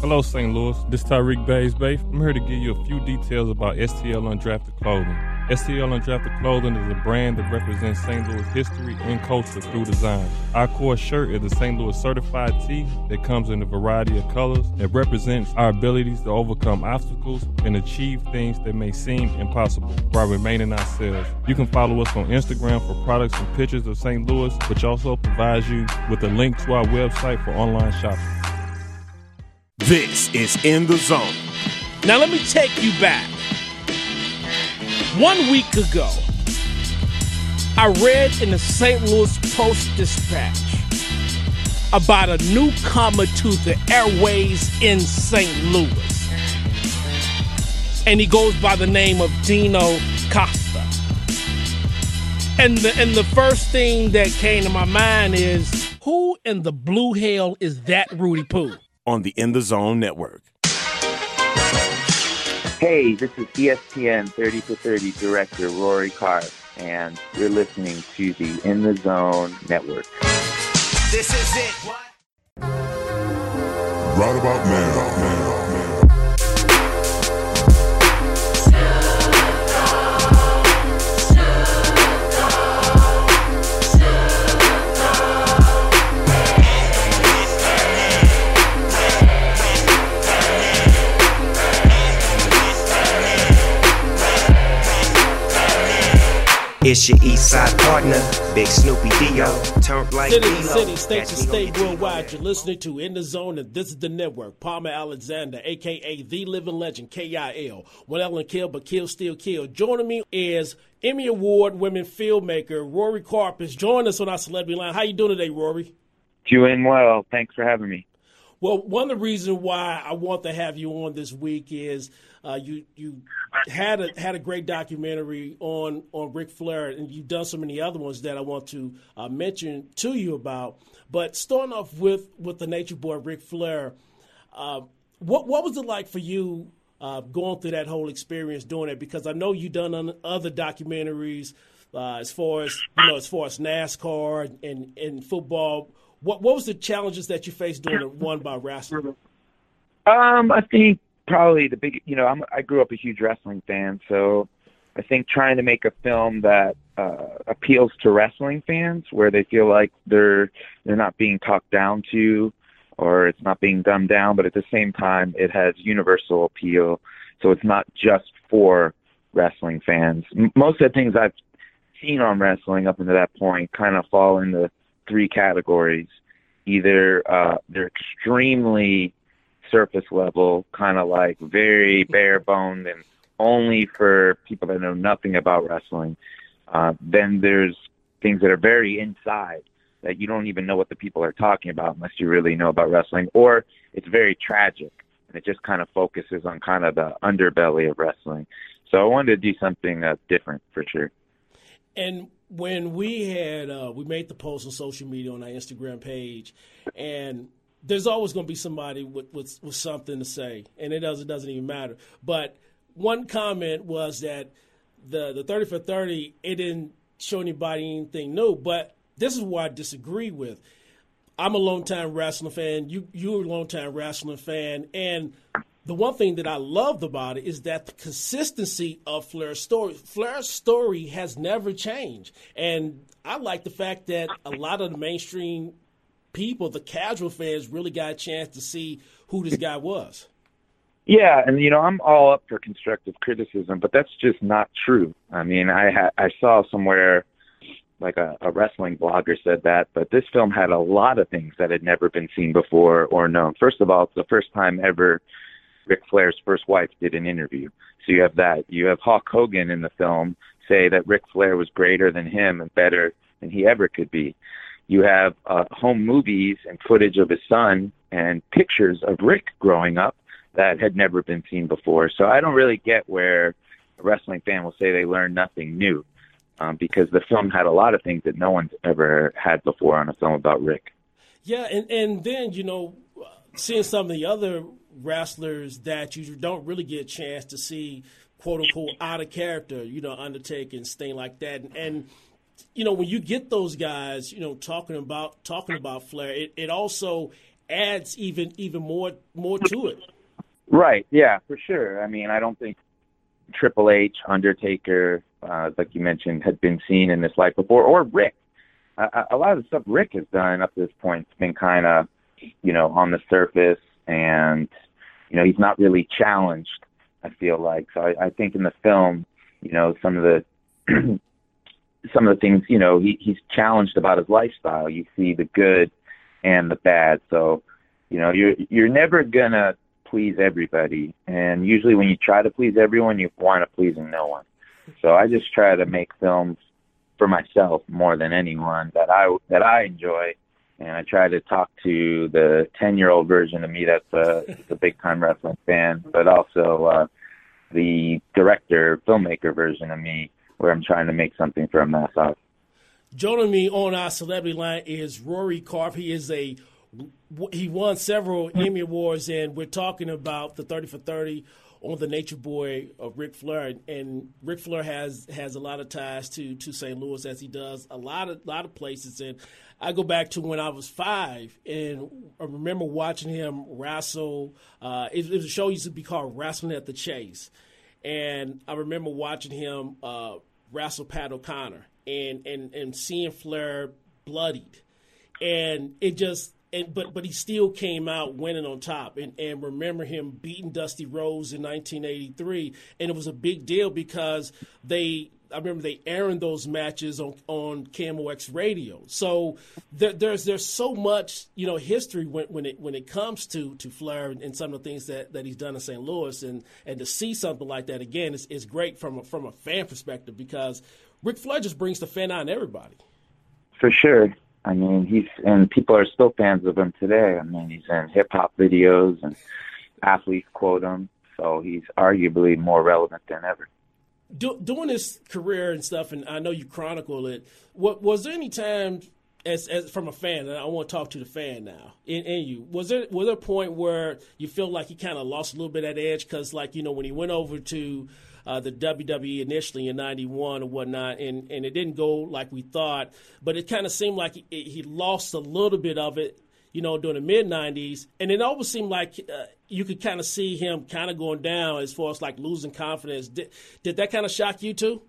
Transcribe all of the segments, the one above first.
Hello, St. Louis. This is Tyreek Bays Bay. I'm here to give you a few details about STL Undrafted Clothing. STL Undrafted Clothing is a brand that represents St. Louis history and culture through design. Our core shirt is a St. Louis certified tee that comes in a variety of colors that represents our abilities to overcome obstacles and achieve things that may seem impossible while remaining ourselves. You can follow us on Instagram for products and pictures of St. Louis, which also provides you with a link to our website for online shopping. This is In the Zone. Now, let me take you back. One week ago, I read in the St. Louis Post Dispatch about a newcomer to the airways in St. Louis. And he goes by the name of Dino Costa. And the, and the first thing that came to my mind is who in the blue hell is that Rudy Poo? On the In the Zone Network. Hey, this is ESPN 30 for 30 director Rory Karpf, and you're listening to the In the Zone Network. This is it. Right about now, now. It's your East Side partner, Big Snoopy Dio. Turn like City to city, state to Catch me on state, worldwide. You're listening to In the Zone, and this is the network. Palmer Alexander, aka the living legend, KIL. One Ellen kill, but kill still kill. Joining me is Emmy Award winning filmmaker Rory Karpf is joining us on our celebrity line. How you doing today, Rory? Doing well. Thanks for having me. Well, one of the reasons why I want to have you on this week is uh, you you had a had a great documentary on on Ric Flair, and you've done so many other ones that I want to uh, mention to you about. But starting off with with the Nature Boy Ric Flair, uh, what what was it like for you uh, going through that whole experience doing it? Because I know you've done on other documentaries uh, as far as you know, as far as NASCAR and and football. What what was the challenges that you faced doing the one by wrestling? Um, I think probably the big, you know, I'm, I grew up a huge wrestling fan, so I think trying to make a film that uh, appeals to wrestling fans, where they feel like they're they're not being talked down to, or it's not being dumbed down, but at the same time, it has universal appeal. So it's not just for wrestling fans. M- most of the things I've seen on wrestling up until that point kind of fall into three categories. Either uh, they're extremely surface level, kind of like very bare boned and only for people that know nothing about wrestling. Uh, then there's things that are very inside that you don't even know what the people are talking about unless you really know about wrestling, or it's very tragic and it just kind of focuses on kind of the underbelly of wrestling. So I wanted to do something uh, different for sure. And when we had uh, we made the post on social media on our Instagram page, and there's always going to be somebody with, with with something to say, and it doesn't doesn't even matter. But one comment was that the the thirty for thirty it didn't show anybody anything new, but this is what I disagree with. I'm a longtime wrestling fan. You you're a longtime wrestling fan, and the one thing that I loved about it is that the consistency of Flair's story. Flair's story has never changed, and I like the fact that a lot of the mainstream people, the casual fans, really got a chance to see who this guy was. Yeah, and you know I'm all up for constructive criticism, but that's just not true. I mean, I ha- I saw somewhere like a, a wrestling blogger said that, but this film had a lot of things that had never been seen before or known. First of all, it's the first time ever Ric Flair's first wife did an interview. So you have that. You have Hulk Hogan in the film say that Ric Flair was greater than him and better than he ever could be. You have uh, home movies and footage of his son and pictures of Ric growing up that had never been seen before. So I don't really get where a wrestling fan will say they learned nothing new, um, because the film had a lot of things that no one's ever had before on a film about Ric. Yeah, and and then you know, seeing some of the other wrestlers that you don't really get a chance to see, quote unquote, out of character, you know, Undertaker and Sting like that, and, and you know when you get those guys, you know, talking about talking about Flair, it, it also adds even even more more to it. Right. Yeah, for sure. I mean, I don't think Triple H, Undertaker, uh, like you mentioned, had been seen in this light before, or Ric. A, a lot of the stuff Ric has done up to this point has been kind of, you know, on the surface, and you know, he's not really challenged. I feel like so. I, I think in the film, you know, some of the some of the things, you know, he he's challenged about his lifestyle. You see the good and the bad. So, you know, you're you're never gonna please everybody, and usually when you try to please everyone, you wind up pleasing no one. So I just try to make films for myself more than anyone that I that I enjoy, and I try to talk to the ten year old version of me that's a, a big time wrestling fan, but also uh, the director filmmaker version of me where I'm trying to make something for a. Joining me on our celebrity line is Rory Karpf. He is a he won several Emmy awards, and we're talking about the Thirty for Thirty on the Nature Boy of Ric Flair, and Ric Flair has has a lot of ties to to St. Louis as he does a lot of lot of places. And I go back to when I was five, and I remember watching him wrestle. Uh, it, it was a show used to be called Wrestling at the Chase, and I remember watching him uh, wrestle Pat O'Connor and and and seeing Flair bloodied, and it just and but but he still came out winning on top. And and remember him beating Dusty Rhodes in 1983, and it was a big deal because they. I remember they airing those matches on on KMOX radio. So there, there's there's so much you know history when, when it when it comes to to Flair and, and, some of the things that, that he's done in St. Louis, and and to see something like that again is, is great from a, from a fan perspective because Ric Flair just brings the fan out in everybody. For sure, I mean, he's and people are still fans of him today. I mean, he's in hip hop videos and athletes quote him, so he's arguably more relevant than ever. Do, doing his career and stuff, and I know you chronicle it. What was there any time, as, as from a fan, and I want to talk to the fan now, in, you, was there was there a point where you feel like he kind of lost a little bit of that edge because, like you know, when he went over to uh, the WWE initially in '91 or whatnot, and and it didn't go like we thought. But it kind of seemed like he, he, lost a little bit of it, you know, during the mid '90s, and it always seemed like uh, you could kind of see him kind of going down as far as like losing confidence. Did, did that kind of shock you too?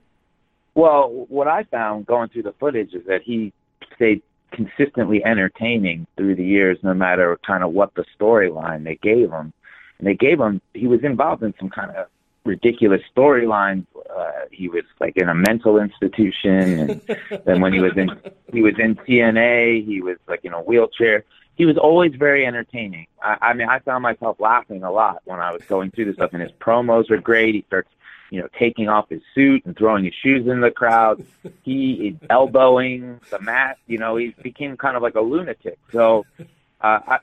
Well, what I found going through the footage is that he stayed consistently entertaining through the years, no matter kind of what the storyline they gave him. And they gave him, he was involved in some kind of ridiculous storylines. Uh, he was like in a mental institution, and then when he was in he was in TNA, he was like in a wheelchair. He was always very entertaining. I, I mean, I found myself laughing a lot when I was going through this stuff, and his promos were great. He starts, you know, taking off his suit and throwing his shoes in the crowd. He is elbowing the mat. You know, he became kind of like a lunatic. So, uh, I,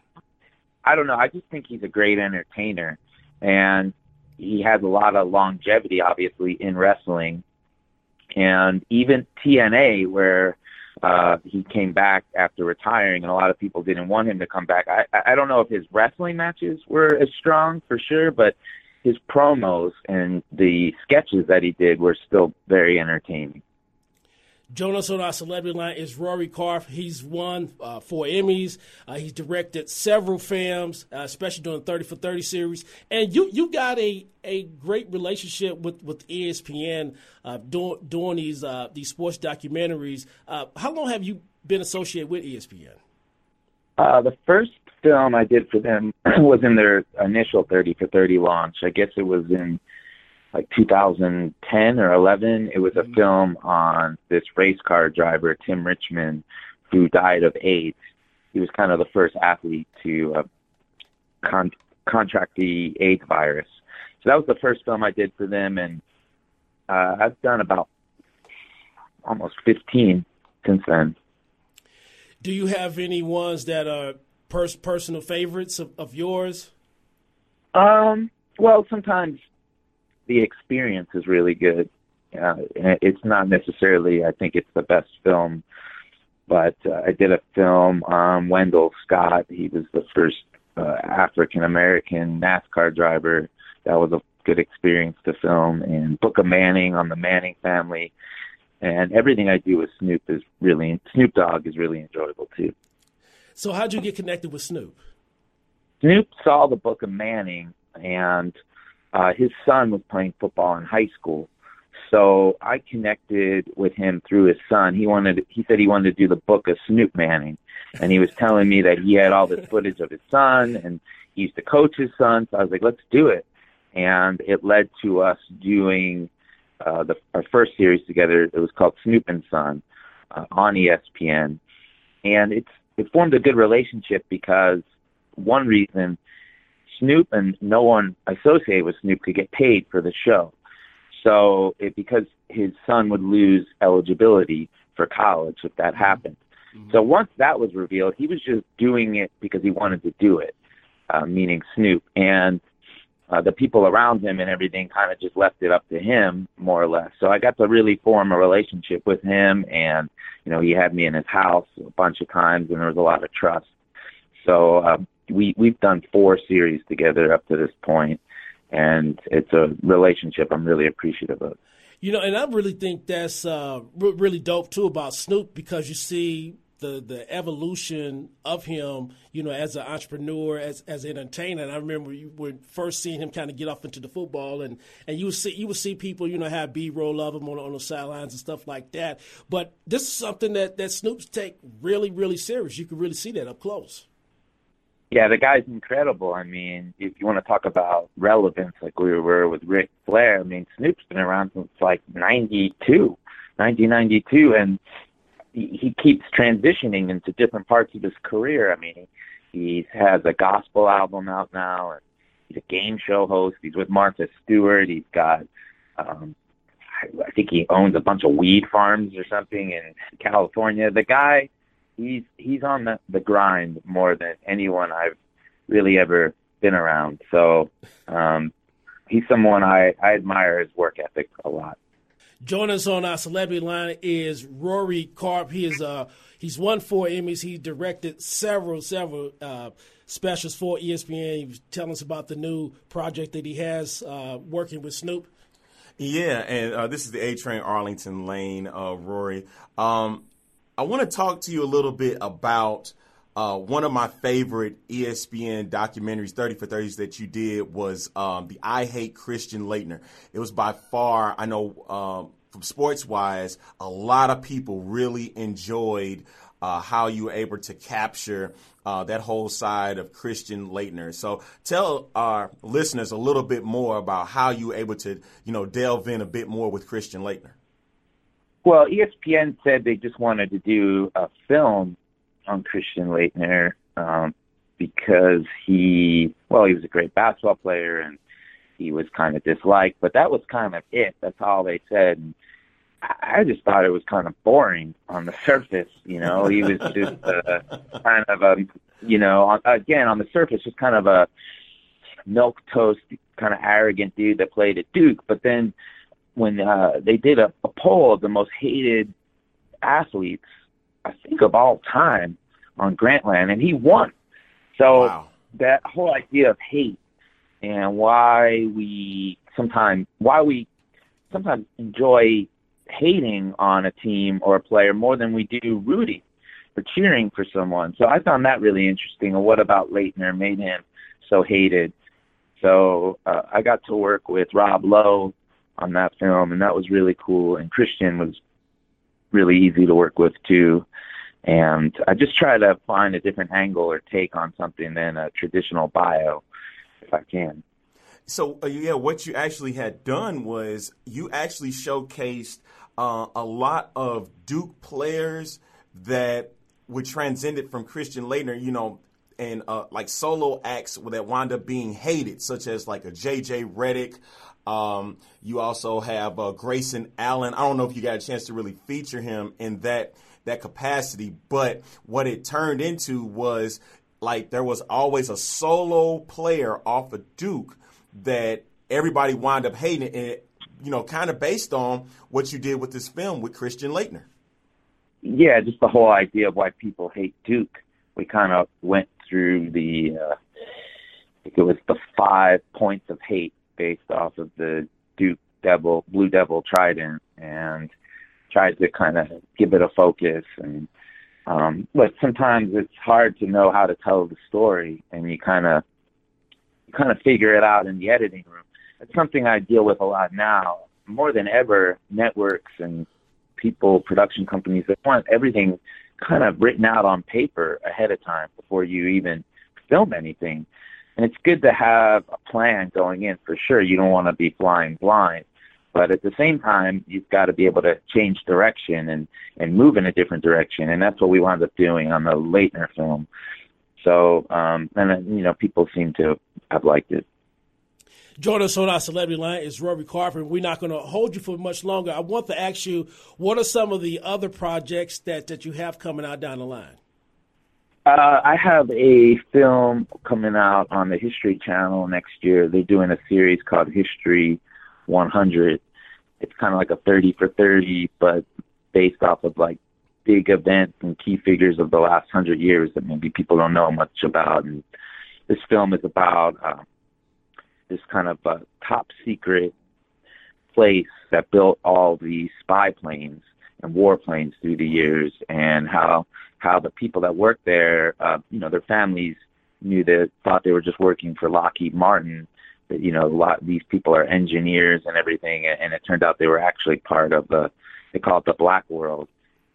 I don't know. I just think he's a great entertainer, and he has a lot of longevity, obviously, in wrestling. And even TNA, where uh, he came back after retiring, and a lot of people didn't want him to come back. I, I don't know if his wrestling matches were as strong for sure, but his promos and the sketches that he did were still very entertaining. Jonas on our celebrity line is Rory Karpf. He's won uh, four Emmys. Uh, he's directed several films, uh, especially during the 30 for 30 series. And you you got a, a great relationship with, with ESPN uh, doing, doing these uh, these sports documentaries. Uh, how long have you been associated with ESPN? the first film I did for them was in their initial 30 for 30 launch. I guess it was in like 2010 or 11. It was a mm-hmm. film on this race car driver, Tim Richmond, who died of AIDS. He was kind of the first athlete to uh, con- contract the AIDS virus. So that was the first film I did for them, and uh, I've done about almost 15 since then. Do you have any ones that are pers- personal favorites of, of yours? Um, well, sometimes the experience is really good. Uh, it's not necessarily, I think it's the best film, but uh, I did a film on Wendell Scott. He was the first uh, African American NASCAR driver. That was a good experience to film. And Book of Manning on the Manning family. And everything I do with Snoop is really, Snoop Dogg is really enjoyable too. So, how'd you get connected with Snoop? Snoop saw the Book of Manning, and uh, his son was playing football in high school. So I connected with him through his son. He wanted, he said he wanted to do the book of Snoop Manning, and he was telling me that he had all this footage of his son, and he used to coach his son. So I was like, let's do it, and it led to us doing uh, the our first series together. It was called Snoop and Son uh, on ESPN, and it's it formed a good relationship because one reason Snoop and no one associated with Snoop could get paid for the show. So it, because his son would lose eligibility for college if that happened. Mm-hmm. So once that was revealed, he was just doing it because he wanted to do it, uh, meaning Snoop. And uh, the people around him and everything kind of just left it up to him more or less. So I got to really form a relationship with him, and you know he had me in his house a bunch of times, and there was a lot of trust. So uh, we we've done four series together up to this point, and it's a relationship I'm really appreciative of. You know, and I really think that's uh, really dope too about Snoop because you see the the evolution of him, you know, as an entrepreneur, as as an entertainer. And I remember you were first seeing him kind of get off into the football, and and you would see you would see people, you know, have B roll of him on on the sidelines and stuff like that. But this is something that that Snoop's take really really serious. You can really see that up close. Yeah, the guy's incredible. I mean, if you want to talk about relevance, like we were with Ric Flair, I mean, Snoop's been around since like '92, 1992, and he keeps transitioning into different parts of his career. I mean, he has a gospel album out now, and he's a game show host. He's with Martha Stewart. He's got, um, I think he owns a bunch of weed farms or something in California. The guy, he's he's on the the grind more than anyone I've really ever been around. So, um, he's someone I I admire his work ethic a lot. Joining us on our celebrity line is Rory Karpf. He is uh he's won four Emmys. He directed several several uh, specials for ESPN. He was telling us about the new project that he has uh, working with Snoop. Yeah, and uh, this is the A Train Arlington Lane, uh, Rory. Um, I want to talk to you a little bit about uh, one of my favorite ESPN documentaries, 30 for 30s, that you did was um, the I Hate Christian Laettner. It was by far, I know um, from sports wise, a lot of people really enjoyed uh, how you were able to capture uh, that whole side of Christian Laettner. So tell our listeners a little bit more about how you were able to, you know, delve in a bit more with Christian Laettner. Well, ESPN said they just wanted to do a film on Christian Laettner um, because he, well, he was a great basketball player and he was kind of disliked, but that was kind of it. That's all they said. And I just thought it was kind of boring on the surface. You know, he was just uh, kind of a, you know, again on the surface, just kind of a milk toast, kind of arrogant dude that played at Duke. But then when uh, they did a, a poll of the most hated athletes I think of all time on Grantland, and he won. So wow. that whole idea of hate and why we sometimes why we sometimes enjoy hating on a team or a player more than we do rooting or cheering for someone. So I found that really interesting. And what about Laettner made him so hated? So uh, I got to work with Rob Lowe on that film, and that was really cool. And Christian was really easy to work with too. And I just try to find a different angle or take on something than a traditional bio, if I can. So uh, yeah, what you actually had done was you actually showcased uh, a lot of Duke players that were transcended from Christian Laettner. You know, and uh, like solo acts that wind up being hated, such as like a JJ Redick, um, you also have uh, Grayson Allen. I don't know if you got a chance to really feature him in that that capacity, but what it turned into was like there was always a solo player off of Duke that everybody wound up hating, and you know, kind of based on what you did with this film with Christian Laettner. Yeah, just the whole idea of why people hate Duke. We kind of went through the, uh, I think it was the five points of hate based off of the Duke Devil, Blue Devil Trident, and tried to kind of give it a focus. And Um, but sometimes it's hard to know how to tell the story, and you kind of you kind of figure it out in the editing room. It's something I deal with a lot now, more than ever. Networks and people, production companies, they want everything kind of written out on paper ahead of time before you even film anything. And it's good to have a plan going in for sure. You don't want to be flying blind. But at the same time, you've got to be able to change direction and, and move in a different direction. And that's what we wound up doing on the Laettner film. So, um, and, you know, people seem to have liked it. Joining us on our celebrity line is Rory Carver. We're not going to hold you for much longer. I want to ask you, what are some of the other projects that, that you have coming out down the line? Uh, I have a film coming out on the History Channel next year. They're doing a series called History 100. It's kind of like a 30 for 30, but based off of like big events and key figures of the last hundred years that maybe people don't know much about. And this film is about uh, this kind of uh, top secret place that built all the spy planes and warplanes through the years, and how how the people that worked there, uh, you know, their families knew that thought they were just working for Lockheed Martin. That you know, a lot these people are engineers and everything, and it turned out they were actually part of the they call it the Black World,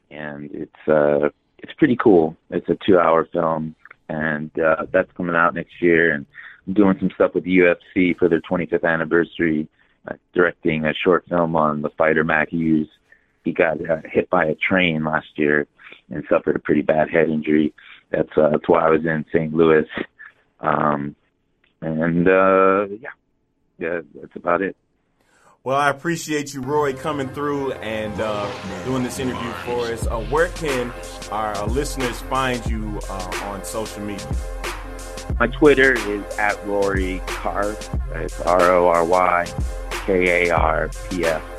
and it's uh it's pretty cool. It's a two-hour film, and uh, that's coming out next year. And I'm doing some stuff with the UFC for their 25th anniversary, uh, directing a short film on the fighter Matt Hughes. He got uh, hit by a train last year and suffered a pretty bad head injury. That's uh, that's why I was in St. Louis. Um, and uh, yeah, yeah, that's about it. Well, I appreciate you, Roy, coming through and uh, doing this interview for us. Uh, where can our uh, listeners find you uh, on social media? My Twitter is at Rory Karpf. It's R O R Y K A R P F.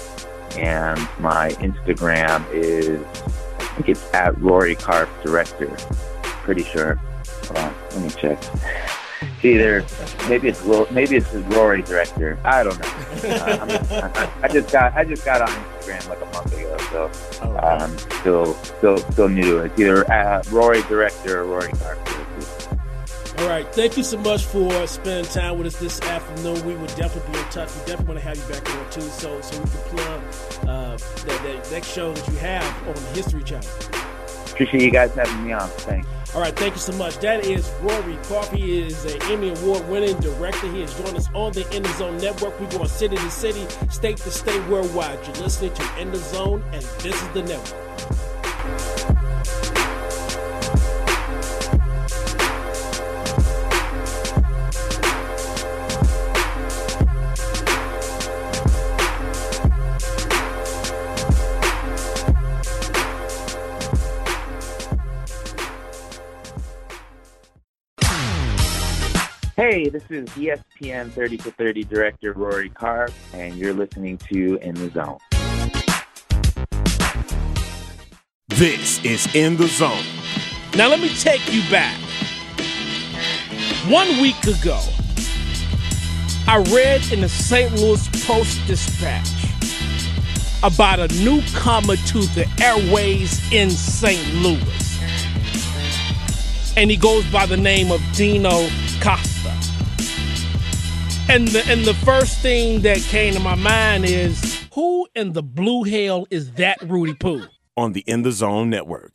And my Instagram is, I think it's at Rory Karpf Director. Pretty sure. Hold on, let me check. It's either maybe it's maybe it's Rory Director. I don't know. Uh, I, I just got I just got on Instagram like a month ago, so um, still still still new to it. It's either uh, Rory Director or Rory Karpf. Director. All right. Thank you so much for spending time with us this afternoon. We will definitely be in touch. We definitely want to have you back on too, so so we can plug uh, that, that next show that you have on the History Channel. Appreciate you guys having me on. Thanks. All right, thank you so much. That is Rory Karpf. He is an Emmy Award winning director. He has joined us on the In the Zone Network. We go city to city, state to state, worldwide. You're listening to In the Zone, and this is the network. Hey, this is ESPN 30 for 30 director Rory Karpf, and you're listening to In the Zone. This is In the Zone. Now, let me take you back. One week ago, I read in the St. Louis Post Dispatch about a newcomer to the airways in St. Louis. And he goes by the name of Dino Costa. And the and the first thing that came to my mind is who in the blue hell is that Rudy Poo? On the In the Zone Network.